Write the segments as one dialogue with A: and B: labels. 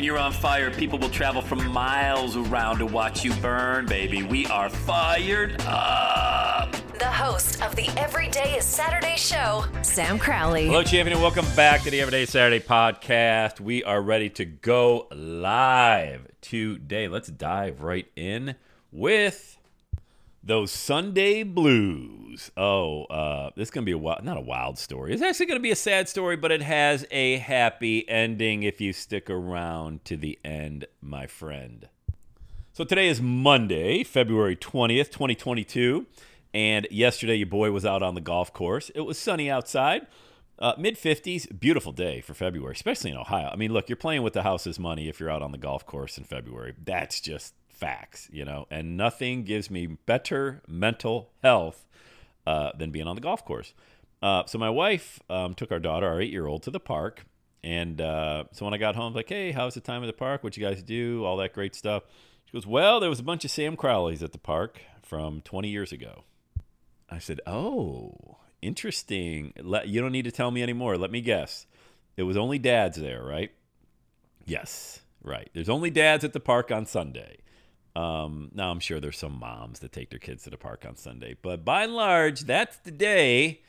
A: When you're on fire, people will travel from miles around to watch you burn, baby. We are fired up.
B: The host of the Everyday is Saturday show, Sam Crowley.
A: Hello, champion, and welcome back to the Everyday Saturday podcast. We are ready to go live today. Let's dive right in with those Sunday blues. Oh, uh, this is gonna be a wild, not a wild story. It's actually gonna be a sad story, but it has a happy ending if you stick around to the end, my friend. So today is Monday, February twentieth, twenty twenty two. And yesterday, your boy was out on the golf course. It was sunny outside, uh, mid 50s. Beautiful day for February, especially in Ohio. I mean, look, you're playing with the house's money if you're out on the golf course in February. That's just facts, you know. And nothing gives me better mental health uh, than being on the golf course. Uh, so my wife um, took our daughter, our eight year old, to the park. And uh, so when I got home, I was like, hey, how's the time at the park? What you guys do? All that great stuff. She goes, well, there was a bunch of Sam Crowleys at the park from 20 years ago. I said, "Oh, interesting. Let, you don't need to tell me anymore. Let me guess. It was only dads there, right?" Yes, right. There's only dads at the park on Sunday. Um, now I'm sure there's some moms that take their kids to the park on Sunday, but by and large, that's the day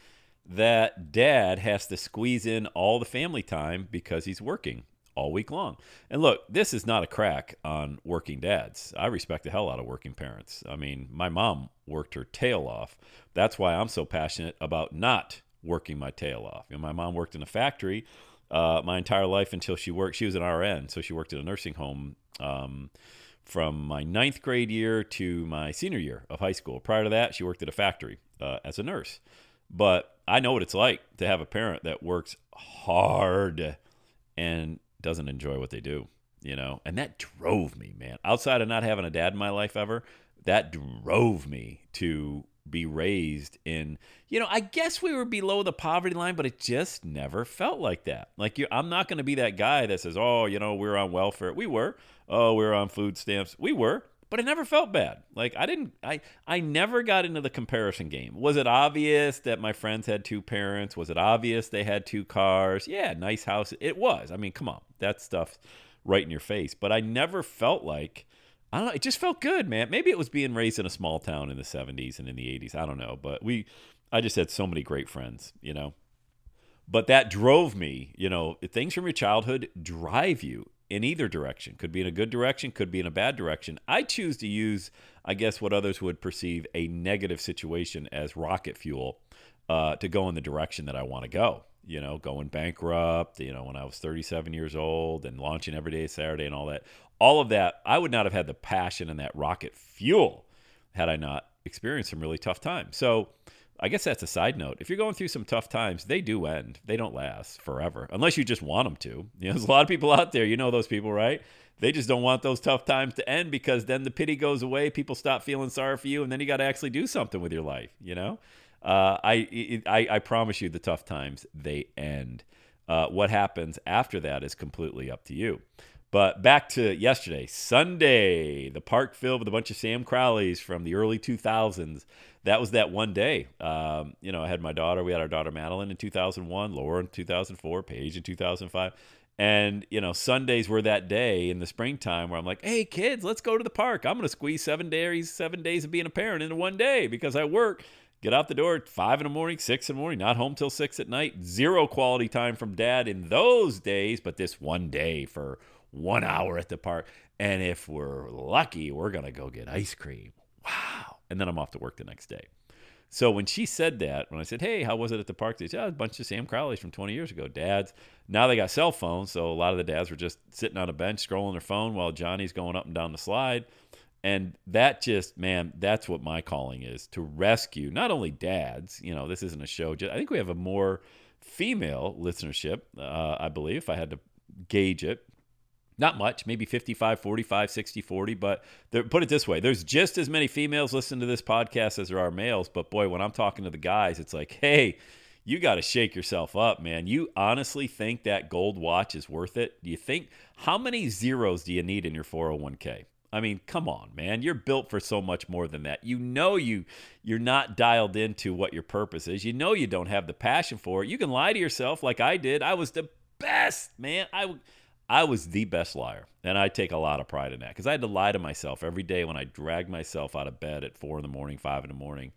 A: that dad has to squeeze in all the family time because he's working all week long. And look, this is not a crack on working dads. I respect the hell out of working parents. I mean, my mom worked her tail off. That's why I'm so passionate about not working my tail off. You know, my mom worked in a factory uh, my entire life until she worked. She was an RN, so she worked in a nursing home um, from my ninth grade year to my senior year of high school. Prior to that, she worked at a factory uh, as a nurse. But I know what it's like to have a parent that works hard and doesn't enjoy what they do, you know? And that drove me, man. Outside of not having a dad in my life ever, that drove me to be raised in, you know, I guess we were below the poverty line, but it just never felt like that. Like, you, I'm not going to be that guy that says, oh, you know, we're on welfare. We were. Oh, we're on food stamps. We were but it never felt bad. Like I didn't I I never got into the comparison game. Was it obvious that my friends had two parents? Was it obvious they had two cars? Yeah, nice house. It was. I mean, come on. That stuff's right in your face. But I never felt like I don't know, it just felt good, man. Maybe it was being raised in a small town in the 70s and in the 80s. I don't know, but we I just had so many great friends, you know. But that drove me, you know, things from your childhood drive you in either direction. Could be in a good direction, could be in a bad direction. I choose to use, I guess, what others would perceive a negative situation as rocket fuel uh, to go in the direction that I want to go. You know, going bankrupt, you know, when I was 37 years old and launching Everyday Saturday and all that. All of that, I would not have had the passion and that rocket fuel had I not experienced some really tough times. So, I guess that's a side note. If you're going through some tough times, they do end. They don't last forever, unless you just want them to. You know, there's a lot of people out there. You know those people, right? They just don't want those tough times to end because then the pity goes away. People stop feeling sorry for you, and then you got to actually do something with your life. You know, uh, I, I I promise you, the tough times they end. Uh, what happens after that is completely up to you. But back to yesterday, Sunday, the park filled with a bunch of Sam Crowleys from the early 2000s that was that one day. Um, you know, I had my daughter. We had our daughter Madeline in 2001, Laura in 2004, Paige in 2005. And, you know, Sundays were that day in the springtime where I'm like, hey, kids, let's go to the park. I'm going to squeeze seven days, seven days of being a parent into one day because I work. Get out the door at five in the morning, six in the morning, not home till six at night. Zero quality time from dad in those days, but this one day for one hour at the park. And if we're lucky, we're going to go get ice cream. Wow and then I'm off to work the next day. So when she said that, when I said, "Hey, how was it at the park?" They said, "Oh, a bunch of Sam Crowleys from 20 years ago, dads." Now they got cell phones, so a lot of the dads were just sitting on a bench scrolling their phone while Johnny's going up and down the slide. And that just, man, that's what my calling is to rescue not only dads, you know, this isn't a show. Just, I think we have a more female listenership, uh, I believe, if I had to gauge it. Not much, maybe 55, 45, 60, 40. But there, put it this way there's just as many females listening to this podcast as there are males. But boy, when I'm talking to the guys, it's like, hey, you got to shake yourself up, man. You honestly think that gold watch is worth it? Do you think how many zeros do you need in your 401k? I mean, come on, man. You're built for so much more than that. You know you you're not dialed into what your purpose is. You know you don't have the passion for it. You can lie to yourself like I did. I was the best, man. I I was the best liar. And I take a lot of pride in that because I had to lie to myself every day when I dragged myself out of bed at four in the morning, five in the morning,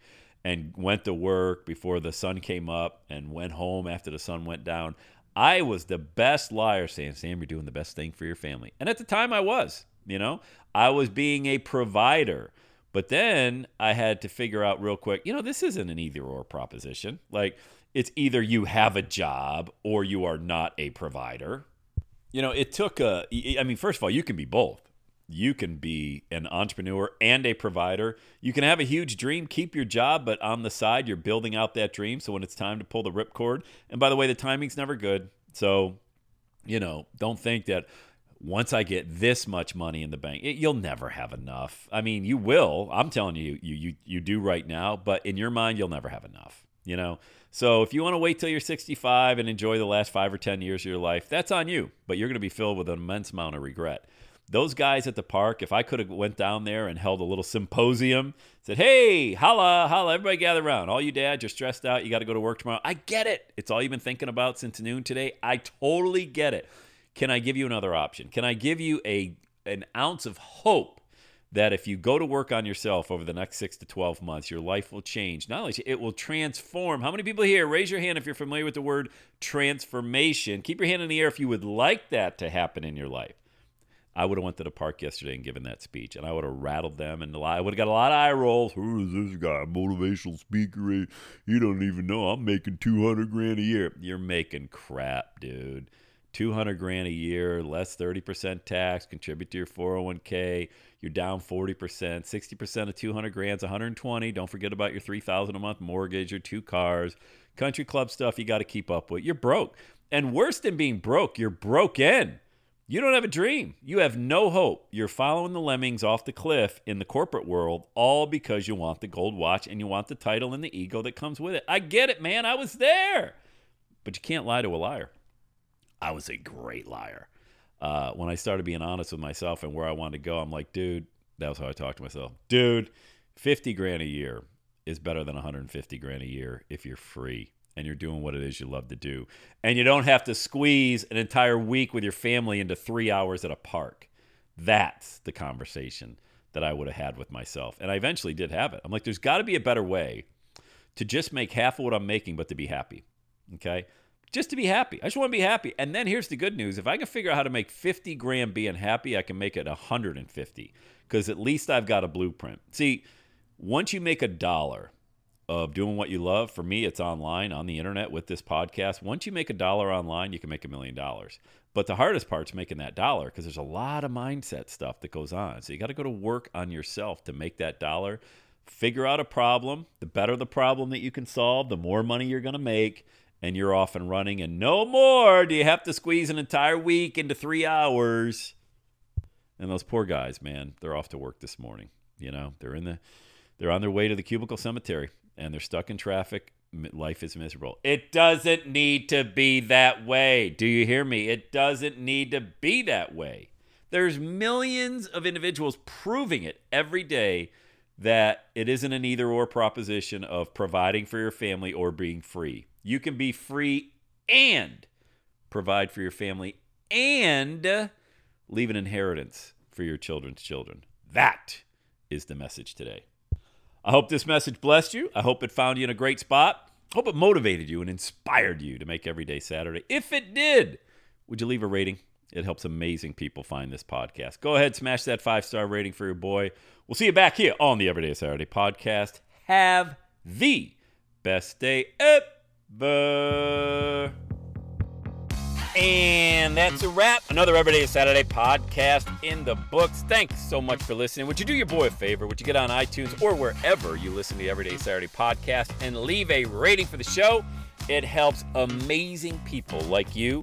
A: and went to work before the sun came up and went home after the sun went down. I was the best liar saying, Sam, you're doing the best thing for your family. And at the time I was, you know, I was being a provider. But then I had to figure out real quick, you know, this isn't an either or proposition. Like, it's either you have a job or you are not a provider. You know, it took a, I mean, first of all, you can be both. You can be an entrepreneur and a provider. You can have a huge dream, keep your job, but on the side, you're building out that dream. So when it's time to pull the ripcord, and by the way, the timing's never good. So, you know, don't think that once I get this much money in the bank, it, you'll never have enough. I mean, you will. I'm telling you, you you you do right now, but in your mind, you'll never have enough. You know. So if you want to wait till you're 65 and enjoy the last five or 10 years of your life, that's on you. But you're going to be filled with an immense amount of regret. Those guys at the park, if I could have went down there and held a little symposium, said, "Hey, holla, holla, everybody gather around. All you dads, you're stressed out. You got to go to work tomorrow. I get it. It's all you've been thinking about since noon today. I totally get it. Can I give you another option? Can I give you a an ounce of hope that if you go to work on yourself over the next six to 12 months, your life will change. Not only it will transform. How many people here, raise your hand if you're familiar with the word transformation. Keep your hand in the air if you would like that to happen in your life. I would have went to the park yesterday and given that speech, and I would have rattled them, and I would have got a lot of eye rolls. Who is this guy, motivational speaker? You don't even know I'm making 200 grand a year. You're making crap, dude. 200 grand a year, less 30% tax, contribute to your 401k, you're down 40%, 60% of 200 grand's 120. Don't forget about your 3000 a month mortgage, your two cars, country club stuff you got to keep up with. You're broke. And worse than being broke, you're broken. You don't have a dream. You have no hope. You're following the lemmings off the cliff in the corporate world, all because you want the gold watch and you want the title and the ego that comes with it. I get it, man. I was there. But you can't lie to a liar. I was a great liar. Uh, when I started being honest with myself and where I wanted to go, I'm like, dude, that was how I talked to myself. Dude, 50 grand a year is better than 150 grand a year if you're free and you're doing what it is you love to do. And you don't have to squeeze an entire week with your family into three hours at a park. That's the conversation that I would have had with myself. And I eventually did have it. I'm like, there's got to be a better way to just make half of what I'm making, but to be happy. Okay just to be happy. I just want to be happy. And then here's the good news: if I can figure out how to make 50 grand being happy, I can make it 150 because at least I've got a blueprint. See, once you make a dollar of doing what you love, for me, it's online on the internet with this podcast. Once you make a dollar online, you can make a million dollars. But the hardest part's making that dollar because there's a lot of mindset stuff that goes on. So you got to go to work on yourself to make that dollar. Figure out a problem. The better the problem that you can solve, the more money you're going to make and you're off and running, and no more do you have to squeeze an entire week into three hours. And those poor guys, man, they're off to work this morning. You know, they're in the, they're on their way to the cubicle cemetery, and they're stuck in traffic. Life is miserable. It doesn't need to be that way. Do you hear me? It doesn't need to be that way. There's millions of individuals proving it every day that it isn't an either or proposition of providing for your family or being free. You can be free and provide for your family and leave an inheritance for your children's children. That is the message today. I hope this message blessed you. I hope it found you in a great spot. I hope it motivated you and inspired you to make every day Saturday. If it did, would you leave a rating? It helps amazing people find this podcast. Go ahead, smash that five star rating for your boy. We'll see you back here on the Everyday Saturday podcast. Have the best day ever. And that's a wrap. Another Everyday Saturday podcast in the books. Thanks so much for listening. Would you do your boy a favor? Would you get on iTunes or wherever you listen to the Everyday Saturday podcast and leave a rating for the show? It helps amazing people like you